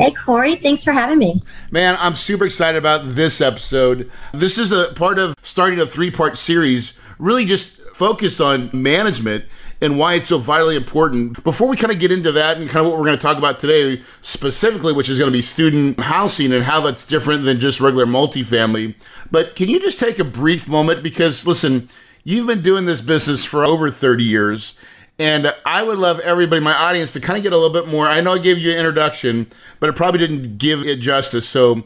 Hey, Corey, thanks for having me. Man, I'm super excited about this episode. This is a part of starting a three part series, really just focused on management and why it's so vitally important. Before we kind of get into that and kind of what we're going to talk about today specifically, which is going to be student housing and how that's different than just regular multifamily. But can you just take a brief moment? Because listen, you've been doing this business for over 30 years. And I would love everybody, my audience, to kind of get a little bit more. I know I gave you an introduction, but it probably didn't give it justice. So,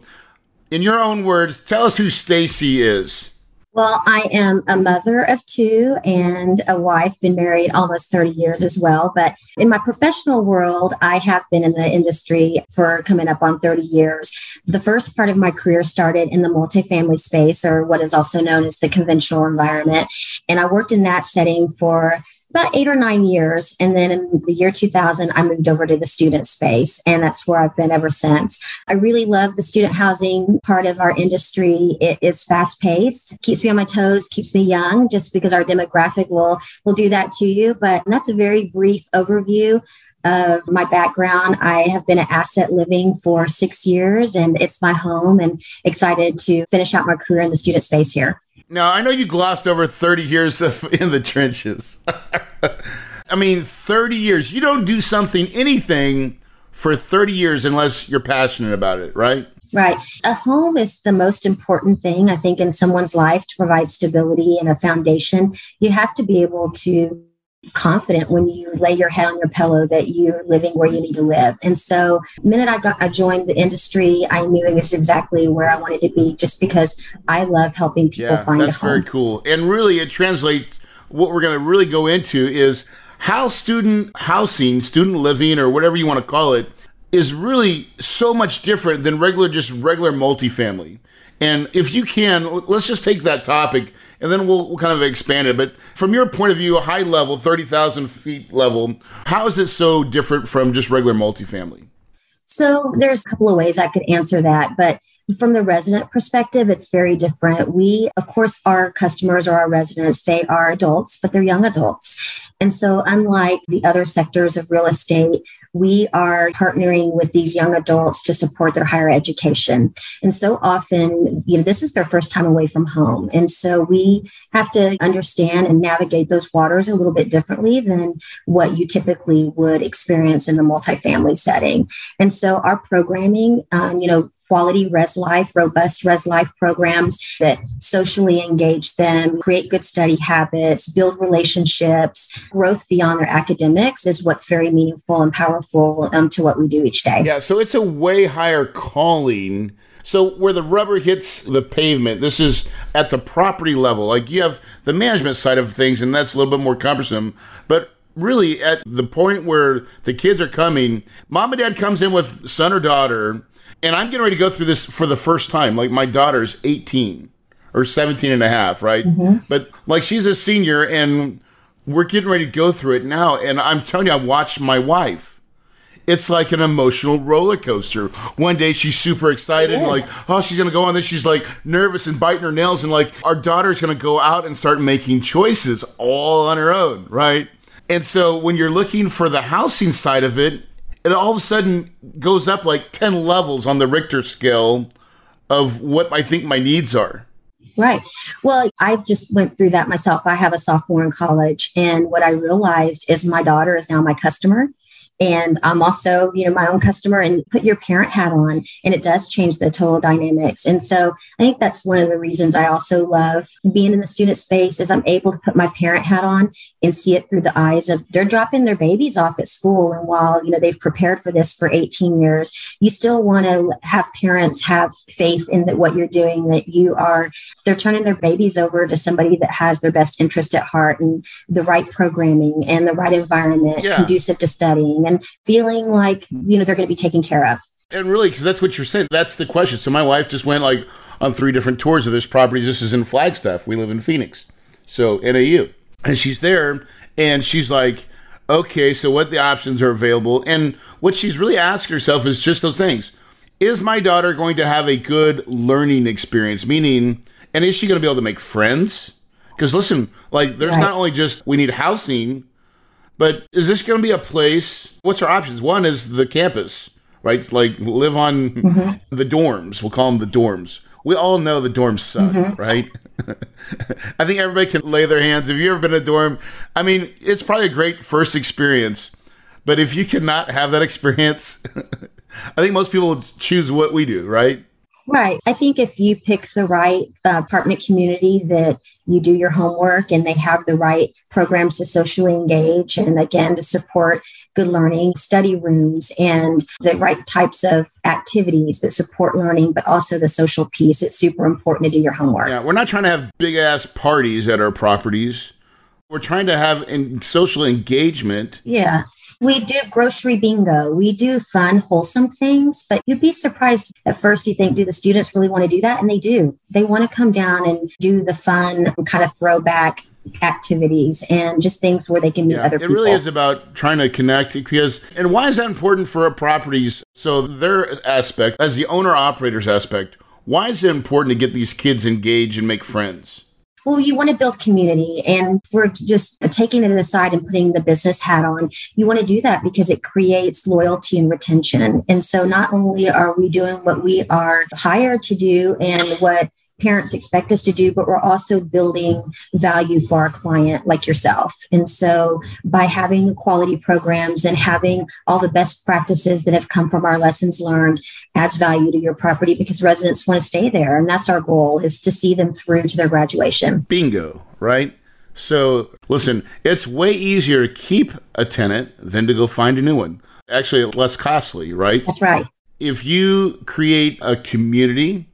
in your own words, tell us who Stacy is. Well, I am a mother of two and a wife, been married almost 30 years as well. But in my professional world, I have been in the industry for coming up on 30 years. The first part of my career started in the multifamily space, or what is also known as the conventional environment. And I worked in that setting for about eight or nine years. And then in the year 2000, I moved over to the student space, and that's where I've been ever since. I really love the student housing part of our industry. It is fast paced, keeps me on my toes, keeps me young, just because our demographic will, will do that to you. But that's a very brief overview of my background. I have been at Asset Living for six years, and it's my home, and excited to finish out my career in the student space here. Now, I know you glossed over 30 years of in the trenches. I mean, 30 years. You don't do something, anything for 30 years unless you're passionate about it, right? Right. A home is the most important thing, I think, in someone's life to provide stability and a foundation. You have to be able to confident when you lay your head on your pillow that you're living where you need to live. And so, the minute I got I joined the industry, I knew it was exactly where I wanted to be, just because I love helping people yeah, find that's a home. very cool. And really, it translates. What we're going to really go into is how student housing, student living, or whatever you want to call it, is really so much different than regular, just regular multifamily. And if you can, let's just take that topic and then we'll, we'll, kind of expand it. But from your point of view, a high level, 30,000 feet level, how is it so different from just regular multifamily? So there's a couple of ways I could answer that, but from the resident perspective, it's very different. We, of course, our customers or our residents, they are adults, but they're young adults. And so, unlike the other sectors of real estate, we are partnering with these young adults to support their higher education. And so often, you know, this is their first time away from home. And so we have to understand and navigate those waters a little bit differently than what you typically would experience in the multifamily setting. And so our programming, um, you know, quality res life, robust res life programs that socially engage them, create good study habits, build relationships, growth beyond their academics is what's very meaningful and powerful um, to what we do each day. Yeah, so it's a way higher calling. So where the rubber hits the pavement, this is at the property level. Like you have the management side of things, and that's a little bit more cumbersome. But really, at the point where the kids are coming, mom and dad comes in with son or daughter and I'm getting ready to go through this for the first time. Like my daughter's 18 or 17 and a half, right? Mm-hmm. But like she's a senior and we're getting ready to go through it now. And I'm telling you, I watched my wife. It's like an emotional roller coaster. One day she's super excited and like, oh, she's gonna go on this. She's like nervous and biting her nails, and like our daughter's gonna go out and start making choices all on her own, right? And so when you're looking for the housing side of it, it all of a sudden goes up like 10 levels on the Richter scale of what I think my needs are. Right. Well, I just went through that myself. I have a sophomore in college, and what I realized is my daughter is now my customer and i'm also you know my own customer and put your parent hat on and it does change the total dynamics. And so i think that's one of the reasons i also love being in the student space is i'm able to put my parent hat on and see it through the eyes of they're dropping their babies off at school. And while you know they've prepared for this for 18 years you still want to have parents have faith in that what you're doing that you are they're turning their babies over to somebody that has their best interest at heart and the right programming and the right environment yeah. conducive to studying and feeling like, you know, they're going to be taken care of. And really, because that's what you're saying. That's the question. So my wife just went like on three different tours of this property. This is in Flagstaff. We live in Phoenix. So NAU. And she's there and she's like, okay, so what the options are available? And what she's really asked herself is just those things. Is my daughter going to have a good learning experience? Meaning, and is she going to be able to make friends? Because listen, like, there's right. not only just we need housing, but is this going to be a place? What's our options? One is the campus, right? Like, live on mm-hmm. the dorms. We'll call them the dorms. We all know the dorms suck, mm-hmm. right? I think everybody can lay their hands. If you've ever been in a dorm, I mean, it's probably a great first experience. But if you cannot have that experience, I think most people choose what we do, right? Right. I think if you pick the right uh, apartment community that you do your homework and they have the right programs to socially engage and again to support good learning, study rooms, and the right types of activities that support learning, but also the social piece, it's super important to do your homework. Yeah, we're not trying to have big ass parties at our properties. We're trying to have in social engagement. Yeah. We do grocery bingo. We do fun, wholesome things, but you'd be surprised at first. You think, do the students really want to do that? And they do. They want to come down and do the fun, kind of throwback activities and just things where they can meet yeah, other it people. It really is about trying to connect because, and why is that important for a properties? So, their aspect, as the owner operator's aspect, why is it important to get these kids engaged and make friends? Well, you want to build community. And for just taking it aside and putting the business hat on, you want to do that because it creates loyalty and retention. And so not only are we doing what we are hired to do and what parents expect us to do, but we're also building value for our client like yourself. And so by having quality programs and having all the best practices that have come from our lessons learned adds value to your property because residents want to stay there. And that's our goal is to see them through to their graduation. Bingo, right? So listen, it's way easier to keep a tenant than to go find a new one. Actually, less costly, right? That's right. If you create a community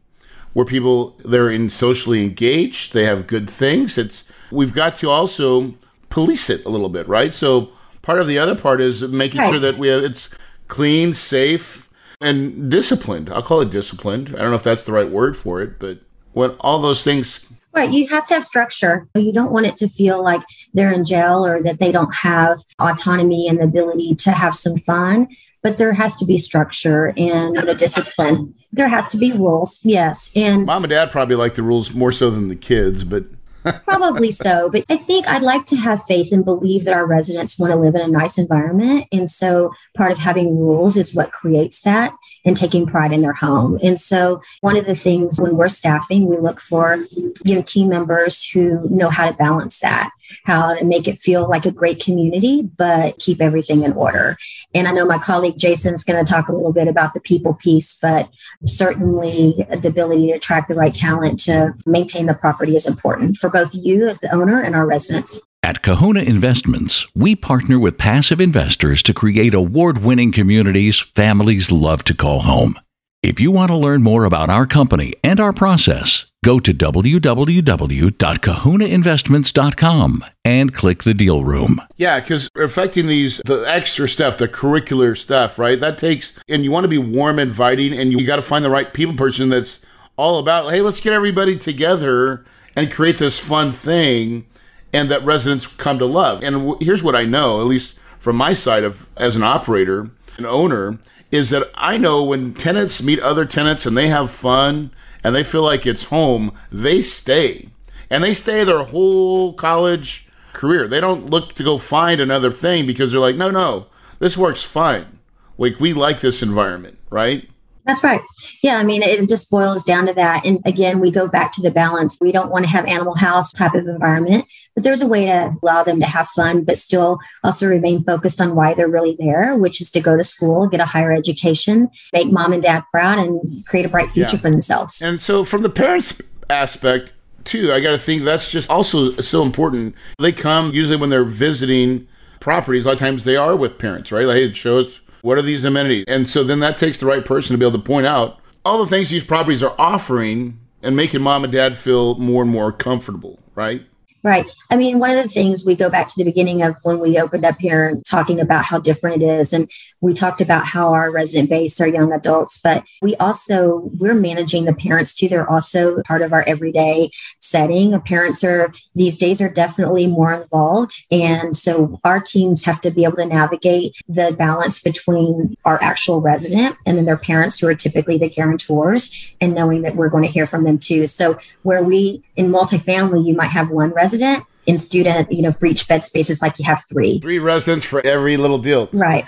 where people they're in socially engaged, they have good things. It's we've got to also police it a little bit, right? So part of the other part is making right. sure that we have it's clean, safe, and disciplined. I'll call it disciplined. I don't know if that's the right word for it, but when all those things Right. You have to have structure. You don't want it to feel like they're in jail or that they don't have autonomy and the ability to have some fun but there has to be structure and a discipline. There has to be rules, yes. And mom and dad probably like the rules more so than the kids, but probably so. But I think I'd like to have faith and believe that our residents want to live in a nice environment. And so part of having rules is what creates that and taking pride in their home. And so one of the things when we're staffing, we look for you know team members who know how to balance that, how to make it feel like a great community, but keep everything in order. And I know my colleague Jason's going to talk a little bit about the people piece, but certainly the ability to attract the right talent to maintain the property is important for both you as the owner and our residents. At Kahuna Investments, we partner with passive investors to create award winning communities families love to call home. If you want to learn more about our company and our process, go to www.kahunainvestments.com and click the deal room. Yeah, because affecting these, the extra stuff, the curricular stuff, right? That takes, and you want to be warm, inviting, and you got to find the right people person that's all about, hey, let's get everybody together and create this fun thing and that residents come to love. And here's what I know, at least from my side of as an operator, an owner, is that I know when tenants meet other tenants and they have fun and they feel like it's home, they stay. And they stay their whole college career. They don't look to go find another thing because they're like, no, no, this works fine. Like we like this environment, right? That's right. Yeah, I mean, it just boils down to that. And again, we go back to the balance. We don't want to have animal house type of environment, but there's a way to allow them to have fun, but still also remain focused on why they're really there, which is to go to school, get a higher education, make mom and dad proud, and create a bright future yeah. for themselves. And so, from the parents' aspect, too, I got to think that's just also so important. They come usually when they're visiting properties. A lot of times they are with parents, right? Like, hey, show us what are these amenities? And so then that takes the right person to be able to point out all the things these properties are offering and making mom and dad feel more and more comfortable, right? Right. I mean, one of the things we go back to the beginning of when we opened up here talking about how different it is. And we talked about how our resident base are young adults, but we also, we're managing the parents too. They're also part of our everyday setting. Parents are, these days are definitely more involved. And so our teams have to be able to navigate the balance between our actual resident and then their parents who are typically the guarantors and knowing that we're going to hear from them too. So where we, in multifamily, you might have one resident resident. In student, you know, for each bed space, it's like you have three. Three residents for every little deal. Right.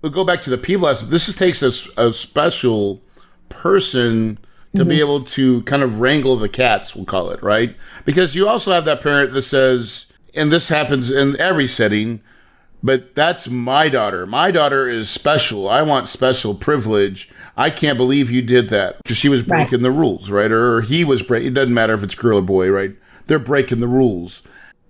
We'll go back to the people. This is, takes a, a special person to mm-hmm. be able to kind of wrangle the cats, we'll call it, right? Because you also have that parent that says, and this happens in every setting, but that's my daughter. My daughter is special. I want special privilege. I can't believe you did that because she was breaking right. the rules, right? Or he was breaking. It doesn't matter if it's girl or boy, right? They're breaking the rules.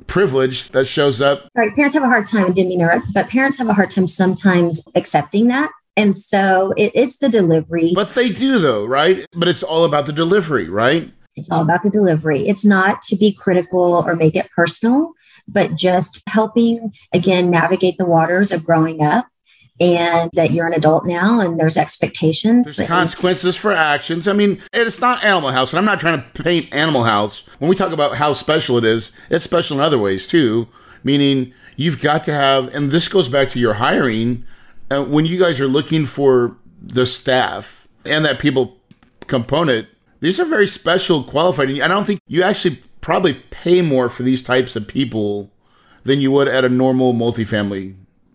Privilege that shows up. Sorry, parents have a hard time, I didn't mean to but parents have a hard time sometimes accepting that. And so it, it's the delivery. But they do, though, right? But it's all about the delivery, right? It's all about the delivery. It's not to be critical or make it personal, but just helping, again, navigate the waters of growing up and that you're an adult now and there's expectations. There's consequences for actions. I mean, it's not Animal House, and I'm not trying to paint Animal House. When we talk about how special it is, it's special in other ways too, meaning you've got to have, and this goes back to your hiring, uh, when you guys are looking for the staff and that people component, these are very special qualified. And I don't think you actually probably pay more for these types of people than you would at a normal multifamily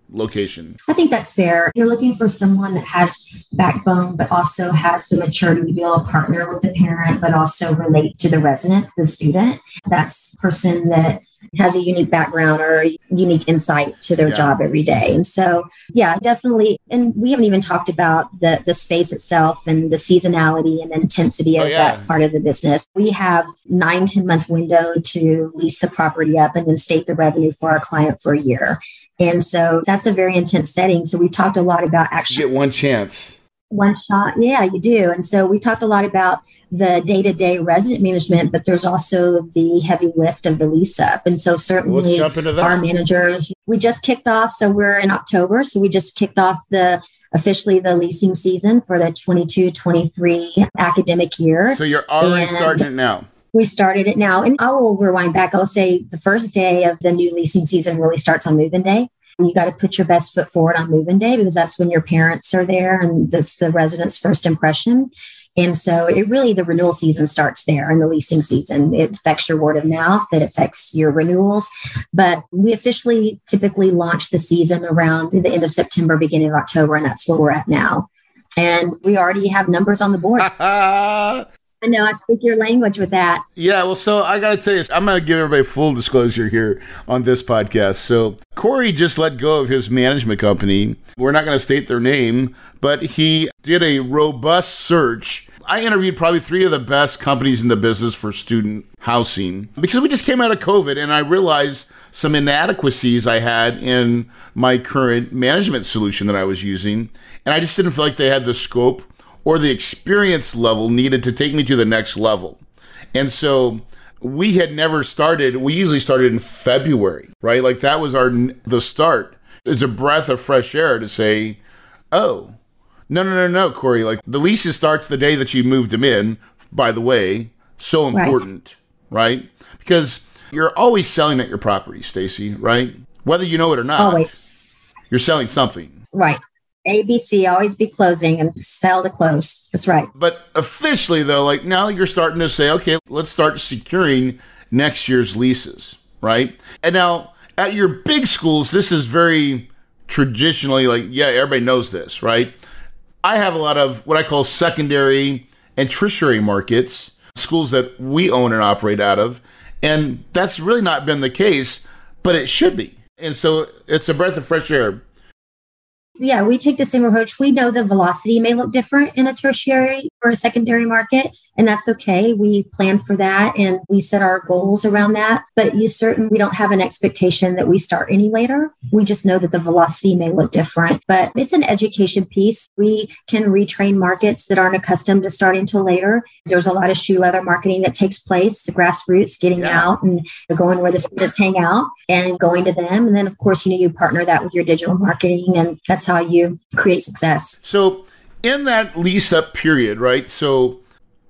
location? I think that's fair. You're looking for someone that has backbone, but also has the maturity to be able to partner with the parent, but also relate to the resident, the student. That's person that has a unique background or unique insight to their yeah. job every day. And so, yeah, definitely. And we haven't even talked about the the space itself and the seasonality and the intensity oh, of oh, yeah. that part of the business. We have nine, 10 month window to lease the property up and then state the revenue for our client for a year. And so that's a very intense setting. So we've talked a lot about actually you get one chance. One shot. Yeah, you do. And so we talked a lot about the day-to-day resident management, but there's also the heavy lift of the lease up. And so certainly our managers, we just kicked off. So we're in October. So we just kicked off the officially the leasing season for the 22-23 academic year. So you're already and starting it now. We started it now. And I will rewind back. I'll say the first day of the new leasing season really starts on move-in day. You got to put your best foot forward on move-in day because that's when your parents are there and that's the resident's first impression. And so it really, the renewal season starts there and the leasing season. It affects your word of mouth, it affects your renewals. But we officially typically launch the season around the end of September, beginning of October, and that's where we're at now. And we already have numbers on the board. I know I speak your language with that. Yeah, well, so I got to tell you, I'm going to give everybody full disclosure here on this podcast. So Corey just let go of his management company. We're not going to state their name, but he did a robust search. I interviewed probably three of the best companies in the business for student housing because we just came out of COVID and I realized some inadequacies I had in my current management solution that I was using. And I just didn't feel like they had the scope or the experience level needed to take me to the next level. And so we had never started, we usually started in February, right? Like that was our the start. It's a breath of fresh air to say, "Oh, no, no, no, no, Corey. Like the lease starts the day that you moved them in. By the way, so important, right? right? Because you're always selling at your property, Stacy, right? Whether you know it or not, always. You're selling something, right? ABC always be closing and sell to close. That's right. But officially, though, like now you're starting to say, okay, let's start securing next year's leases, right? And now at your big schools, this is very traditionally like, yeah, everybody knows this, right? I have a lot of what I call secondary and tertiary markets, schools that we own and operate out of. And that's really not been the case, but it should be. And so it's a breath of fresh air yeah, we take the same approach. We know the velocity may look different in a tertiary for a secondary market and that's okay. We plan for that and we set our goals around that. But you certain we don't have an expectation that we start any later. We just know that the velocity may look different, but it's an education piece. We can retrain markets that aren't accustomed to starting till later. There's a lot of shoe leather marketing that takes place, the grassroots getting yeah. out and going where the students hang out and going to them. And then of course, you know, you partner that with your digital marketing and that's how you create success. So in that lease up period, right? So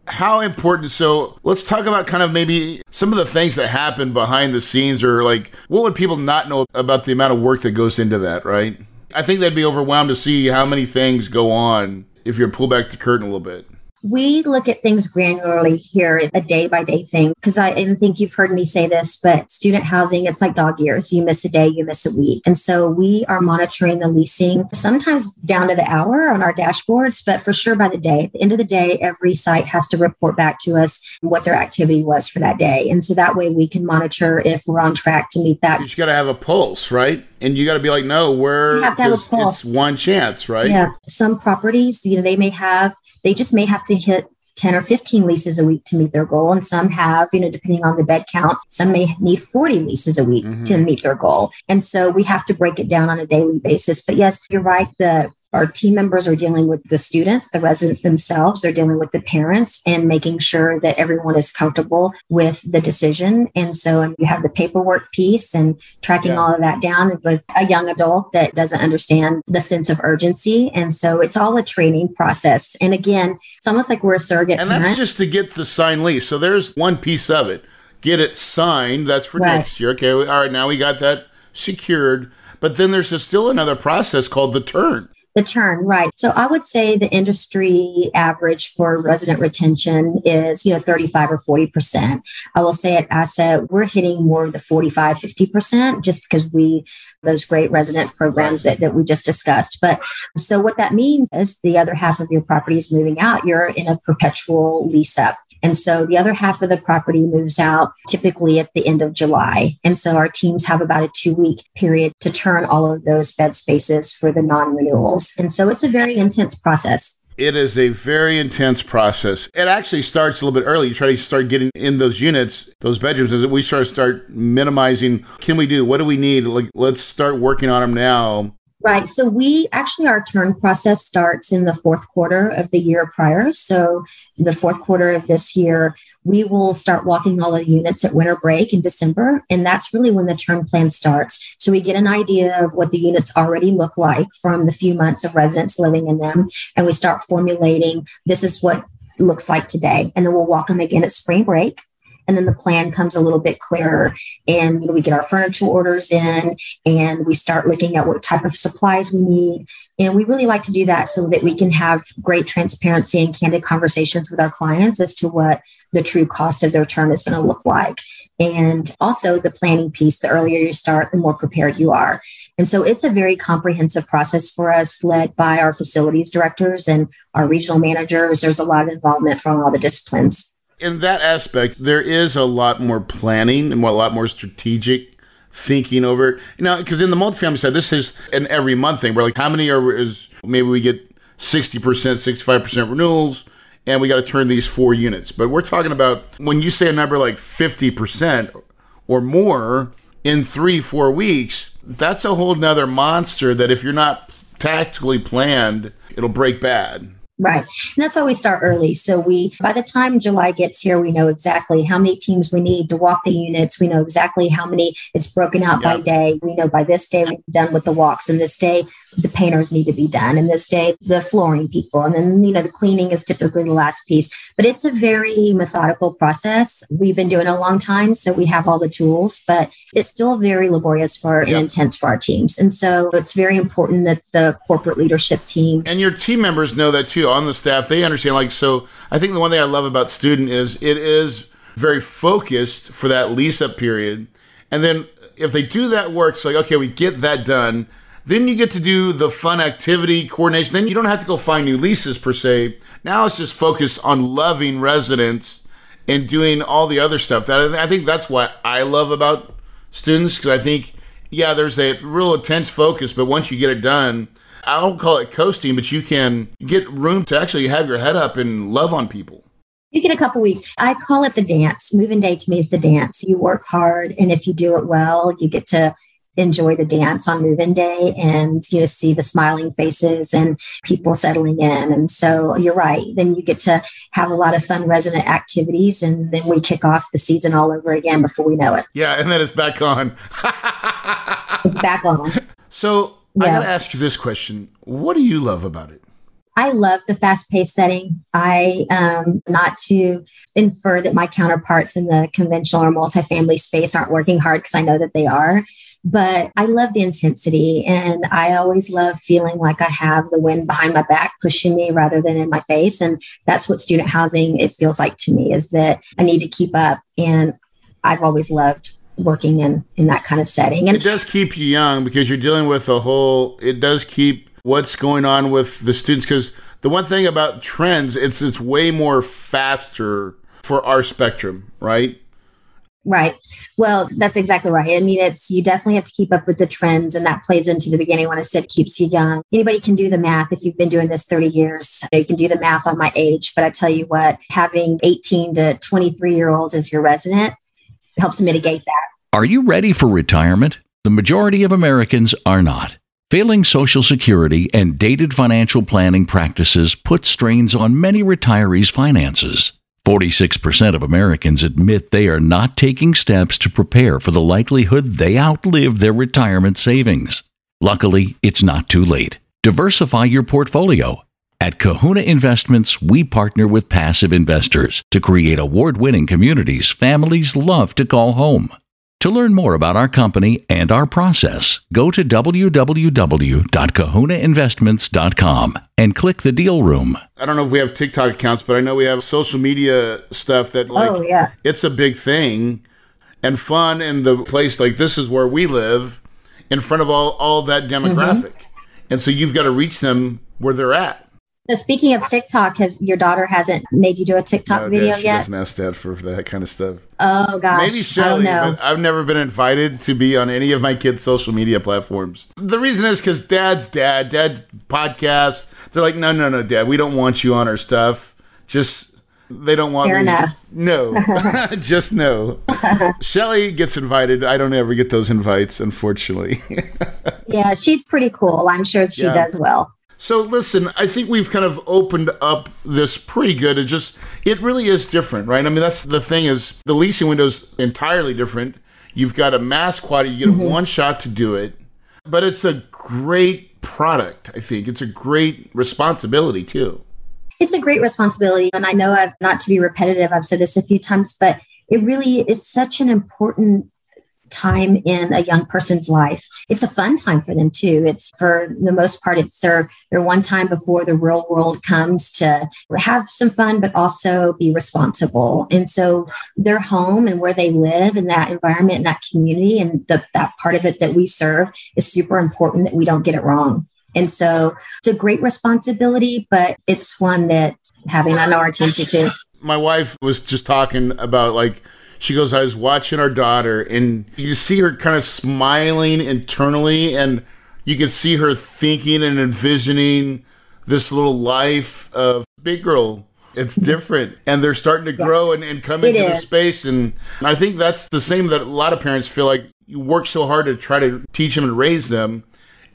how important so let's talk about kind of maybe some of the things that happen behind the scenes or like what would people not know about the amount of work that goes into that right i think they'd be overwhelmed to see how many things go on if you pull back the curtain a little bit we look at things granularly here, a day by day thing. Because I didn't think you've heard me say this, but student housing, it's like dog years. You miss a day, you miss a week. And so we are monitoring the leasing sometimes down to the hour on our dashboards, but for sure by the day. At the end of the day, every site has to report back to us what their activity was for that day. And so that way we can monitor if we're on track to meet that. You just got to have a pulse, right? And you got to be like, no, we're, it's one chance, right? Yeah. Some properties, you know, they may have they just may have to hit 10 or 15 leases a week to meet their goal. And some have, you know, depending on the bed count, some may need 40 leases a week mm-hmm. to meet their goal. And so we have to break it down on a daily basis. But yes, you're right. The our team members are dealing with the students, the residents themselves, they're dealing with the parents and making sure that everyone is comfortable with the decision. And so and you have the paperwork piece and tracking yeah. all of that down with a young adult that doesn't understand the sense of urgency. And so it's all a training process. And again, it's almost like we're a surrogate. And that's just to get the signed lease. So there's one piece of it. Get it signed. That's for right. next year. Okay. All right. Now we got that secured. But then there's a, still another process called the turn. The turn, right. So I would say the industry average for resident retention is, you know, 35 or 40%. I will say at Asset, we're hitting more of the 45, 50% just because we those great resident programs that, that we just discussed. But so what that means is the other half of your property is moving out. You're in a perpetual lease up. And so the other half of the property moves out typically at the end of July. And so our teams have about a two week period to turn all of those bed spaces for the non renewals. And so it's a very intense process. It is a very intense process. It actually starts a little bit early. You try to start getting in those units, those bedrooms, as we start start minimizing. Can we do? What do we need? Like, let's start working on them now Right. So we actually, our turn process starts in the fourth quarter of the year prior. So the fourth quarter of this year, we will start walking all the units at winter break in December. And that's really when the turn plan starts. So we get an idea of what the units already look like from the few months of residents living in them. And we start formulating this is what looks like today. And then we'll walk them again at spring break and then the plan comes a little bit clearer and you know, we get our furniture orders in and we start looking at what type of supplies we need. And we really like to do that so that we can have great transparency and candid conversations with our clients as to what the true cost of their turn is going to look like. And also the planning piece the earlier you start the more prepared you are. And so it's a very comprehensive process for us led by our facilities directors and our regional managers. There's a lot of involvement from all the disciplines in that aspect, there is a lot more planning and a lot more strategic thinking over it. You know, because in the multifamily side, this is an every month thing. We're like, how many are is maybe we get sixty percent, sixty five percent renewals, and we got to turn these four units. But we're talking about when you say a number like fifty percent or more in three four weeks, that's a whole nother monster. That if you're not tactically planned, it'll break bad. Right. And that's why we start early. So we by the time July gets here, we know exactly how many teams we need to walk the units. We know exactly how many it's broken out by day. We know by this day we're done with the walks and this day the painters need to be done and this day the flooring people and then you know the cleaning is typically the last piece. But it's a very methodical process. We've been doing it a long time so we have all the tools but it's still very laborious for yep. and intense for our teams. And so it's very important that the corporate leadership team and your team members know that too on the staff. They understand like so i think the one thing i love about student is it is very focused for that lease up period. And then if they do that work it's like okay we get that done then you get to do the fun activity coordination. Then you don't have to go find new leases per se. Now it's just focus on loving residents and doing all the other stuff. That I think that's what I love about students because I think yeah, there's a real intense focus, but once you get it done, I don't call it coasting, but you can get room to actually have your head up and love on people. You get a couple weeks. I call it the dance. Moving day to me is the dance. You work hard, and if you do it well, you get to enjoy the dance on move-in day and you know see the smiling faces and people settling in and so you're right then you get to have a lot of fun resident activities and then we kick off the season all over again before we know it yeah and then it's back on it's back on so yeah. i gotta ask you this question what do you love about it I love the fast paced setting. I, um, not to infer that my counterparts in the conventional or multifamily space aren't working hard because I know that they are. But I love the intensity and I always love feeling like I have the wind behind my back pushing me rather than in my face. And that's what student housing it feels like to me is that I need to keep up. And I've always loved working in in that kind of setting. And it does keep you young because you're dealing with a whole it does keep what's going on with the students because the one thing about trends it's it's way more faster for our spectrum, right? Right. Well, that's exactly right. I mean, it's you definitely have to keep up with the trends, and that plays into the beginning when I said keeps you young. Anybody can do the math if you've been doing this 30 years. You can do the math on my age, but I tell you what, having 18 to 23 year olds as your resident helps mitigate that. Are you ready for retirement? The majority of Americans are not. Failing Social Security and dated financial planning practices put strains on many retirees' finances. 46% of Americans admit they are not taking steps to prepare for the likelihood they outlive their retirement savings. Luckily, it's not too late. Diversify your portfolio. At Kahuna Investments, we partner with passive investors to create award winning communities families love to call home. To learn more about our company and our process, go to www.kahunainvestments.com and click the deal room. I don't know if we have TikTok accounts, but I know we have social media stuff that like oh, yeah. it's a big thing and fun in the place like this is where we live in front of all all that demographic. Mm-hmm. And so you've got to reach them where they're at. So speaking of TikTok, have your daughter hasn't made you do a TikTok no, video she yet? Doesn't ask dad for that kind of stuff. Oh gosh, maybe Shelly, but I've never been invited to be on any of my kids' social media platforms. The reason is because dad's dad, dad podcast. They're like, no, no, no, dad, we don't want you on our stuff. Just they don't want Fair me. enough. No, just no. Shelly gets invited. I don't ever get those invites, unfortunately. yeah, she's pretty cool. I'm sure she yeah. does well. So listen, I think we've kind of opened up this pretty good. It just it really is different, right? I mean, that's the thing is the leasing window is entirely different. You've got a mass quantity, you get mm-hmm. one shot to do it, but it's a great product. I think it's a great responsibility too. It's a great responsibility, and I know I've not to be repetitive. I've said this a few times, but it really is such an important time in a young person's life. It's a fun time for them too. It's for the most part, it's their their one time before the real world comes to have some fun, but also be responsible. And so their home and where they live and that environment and that community and the, that part of it that we serve is super important that we don't get it wrong. And so it's a great responsibility, but it's one that having on our team too. My wife was just talking about like she goes, I was watching our daughter, and you see her kind of smiling internally, and you can see her thinking and envisioning this little life of big girl. It's different, and they're starting to grow and, and come into their space. And, and I think that's the same that a lot of parents feel like you work so hard to try to teach them and raise them,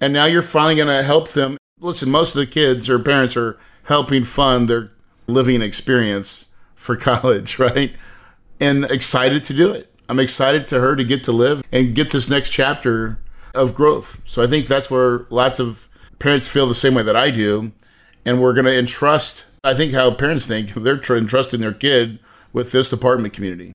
and now you're finally going to help them. Listen, most of the kids or parents are helping fund their living experience for college, right? And excited to do it. I'm excited to her to get to live and get this next chapter of growth. So I think that's where lots of parents feel the same way that I do. And we're going to entrust, I think how parents think, they're entrusting their kid with this apartment community.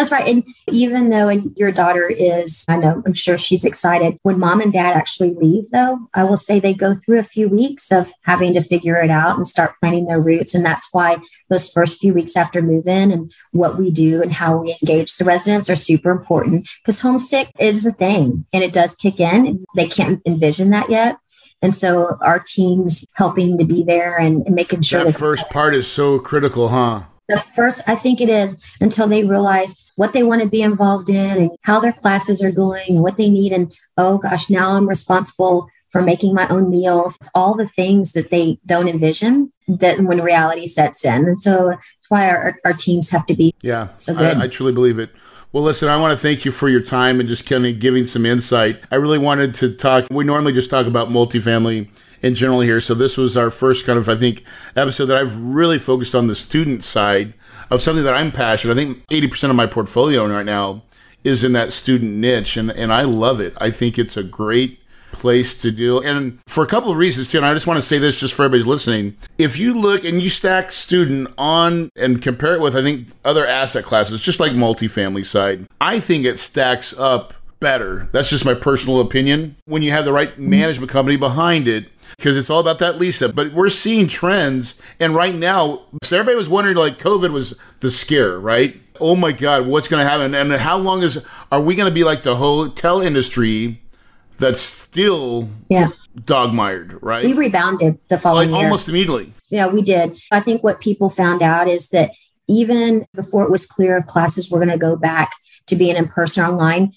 That's right. And even though your daughter is, I know, I'm sure she's excited. When mom and dad actually leave, though, I will say they go through a few weeks of having to figure it out and start planning their routes. And that's why those first few weeks after move in and what we do and how we engage the residents are super important because homesick is a thing and it does kick in. They can't envision that yet. And so our team's helping to be there and, and making sure that, that first part is so critical, huh? The first i think it is until they realize what they want to be involved in and how their classes are going and what they need and oh gosh now i'm responsible for making my own meals. It's all the things that they don't envision that when reality sets in. And so that's why our, our teams have to be yeah, so good. I, I truly believe it. Well, listen, I want to thank you for your time and just kind of giving some insight. I really wanted to talk. We normally just talk about multifamily in general here. So this was our first kind of, I think, episode that I've really focused on the student side of something that I'm passionate. I think 80% of my portfolio right now is in that student niche, and, and I love it. I think it's a great place to do. And for a couple of reasons, too, and I just want to say this just for everybody's listening. If you look and you stack student on and compare it with, I think, other asset classes, just like multifamily side, I think it stacks up better. That's just my personal opinion. When you have the right management company behind it, because it's all about that lease up. But we're seeing trends, and right now, so everybody was wondering like COVID was the scare, right? Oh my God, what's going to happen? And how long is are we going to be like the hotel industry that's still yeah dogmired, right? We rebounded the following like, year. almost immediately. Yeah, we did. I think what people found out is that even before it was clear if classes were going to go back to being in person or online,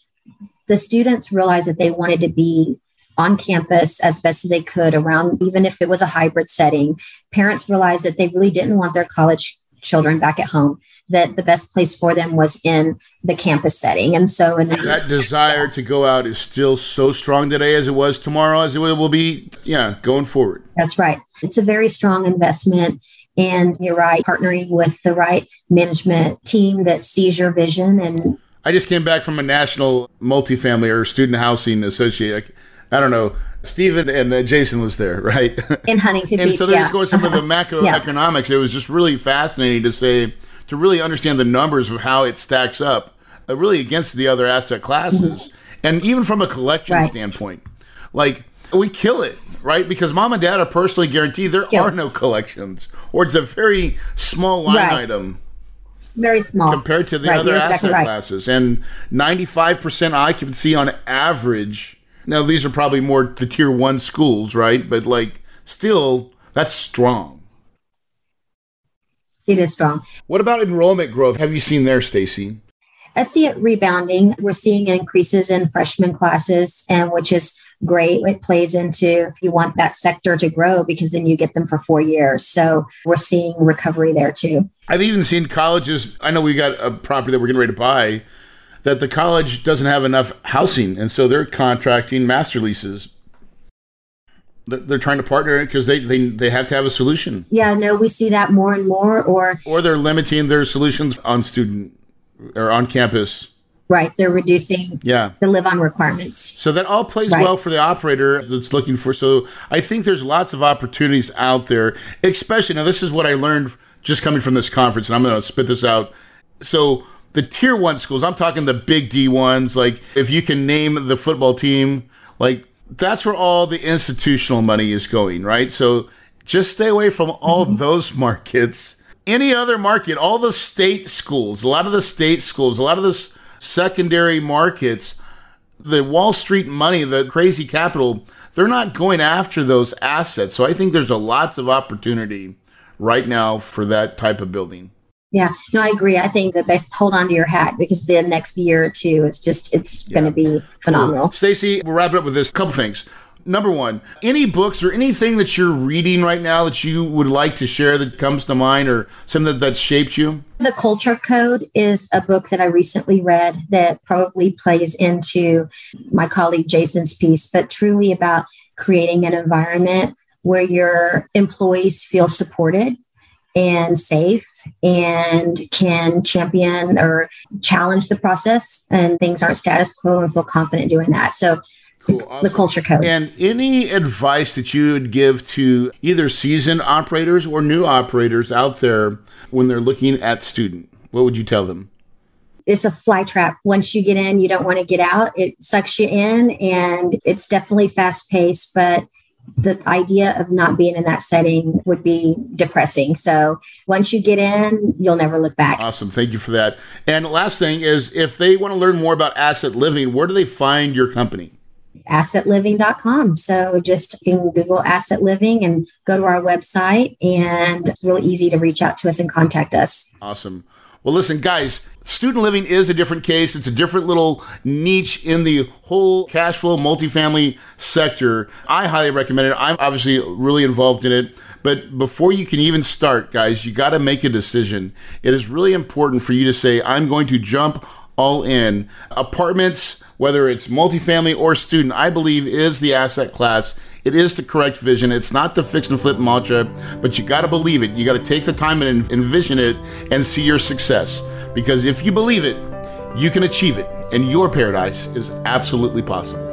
the students realized that they wanted to be on campus as best as they could around, even if it was a hybrid setting. Parents realized that they really didn't want their college children back at home, that the best place for them was in the campus setting. And so, and that desire to go out is still so strong today as it was tomorrow, as it will be, yeah, going forward. That's right. It's a very strong investment. And you're right, partnering with the right management team that sees your vision and I just came back from a national multifamily or student housing associate. I don't know. Stephen and uh, Jason was there, right? In Huntington and Beach. so they're yeah. just going some of the macroeconomics. Yeah. It was just really fascinating to say, to really understand the numbers of how it stacks up, uh, really against the other asset classes. Mm-hmm. And even from a collection right. standpoint, like we kill it, right? Because mom and dad are personally guaranteed there are no collections, or it's a very small line right. item very small. Compared to the right, other asset exactly right. classes. And 95% occupancy on average. Now these are probably more the tier one schools right? But like still that's strong. It is strong. What about enrollment growth? Have you seen there stacy? I see it rebounding. We're seeing increases in freshman classes, and which is great. It plays into you want that sector to grow because then you get them for four years. So we're seeing recovery there too. I've even seen colleges. I know we got a property that we're getting ready to buy that the college doesn't have enough housing, and so they're contracting master leases. They're trying to partner because they, they they have to have a solution. Yeah, no, we see that more and more, or or they're limiting their solutions on student or on campus Right. They're reducing yeah. the live on requirements. So that all plays right. well for the operator that's looking for. So I think there's lots of opportunities out there, especially now, this is what I learned just coming from this conference, and I'm going to spit this out. So the tier one schools, I'm talking the big D ones, like if you can name the football team, like that's where all the institutional money is going, right? So just stay away from all mm-hmm. those markets. Any other market, all the state schools, a lot of the state schools, a lot of this secondary markets, the Wall Street money, the crazy capital, they're not going after those assets. So I think there's a lots of opportunity right now for that type of building. Yeah, no, I agree. I think the best hold on to your hat because the next year or two is just it's yeah. going to be phenomenal. Cool. Stacy, we'll wrap it up with this. Couple things number one, any books or anything that you're reading right now that you would like to share that comes to mind or something that, that shaped you? The Culture Code is a book that I recently read that probably plays into my colleague Jason's piece, but truly about creating an environment where your employees feel supported and safe and can champion or challenge the process and things aren't status quo and feel confident doing that. So Cool, awesome. the culture code. And any advice that you would give to either seasoned operators or new operators out there when they're looking at student? What would you tell them? It's a fly trap. Once you get in, you don't want to get out. It sucks you in, and it's definitely fast paced, but the idea of not being in that setting would be depressing. So once you get in, you'll never look back. Awesome. Thank you for that. And last thing is if they want to learn more about asset living, where do they find your company? assetliving.com. So just can Google asset living and go to our website and it's really easy to reach out to us and contact us. Awesome. Well, listen, guys, student living is a different case. It's a different little niche in the whole cash flow multifamily sector. I highly recommend it. I'm obviously really involved in it. But before you can even start, guys, you got to make a decision. It is really important for you to say, I'm going to jump all in. Apartments, whether it's multifamily or student, I believe is the asset class. It is the correct vision. It's not the fix and flip mantra, but you got to believe it. You got to take the time and envision it and see your success. Because if you believe it, you can achieve it, and your paradise is absolutely possible.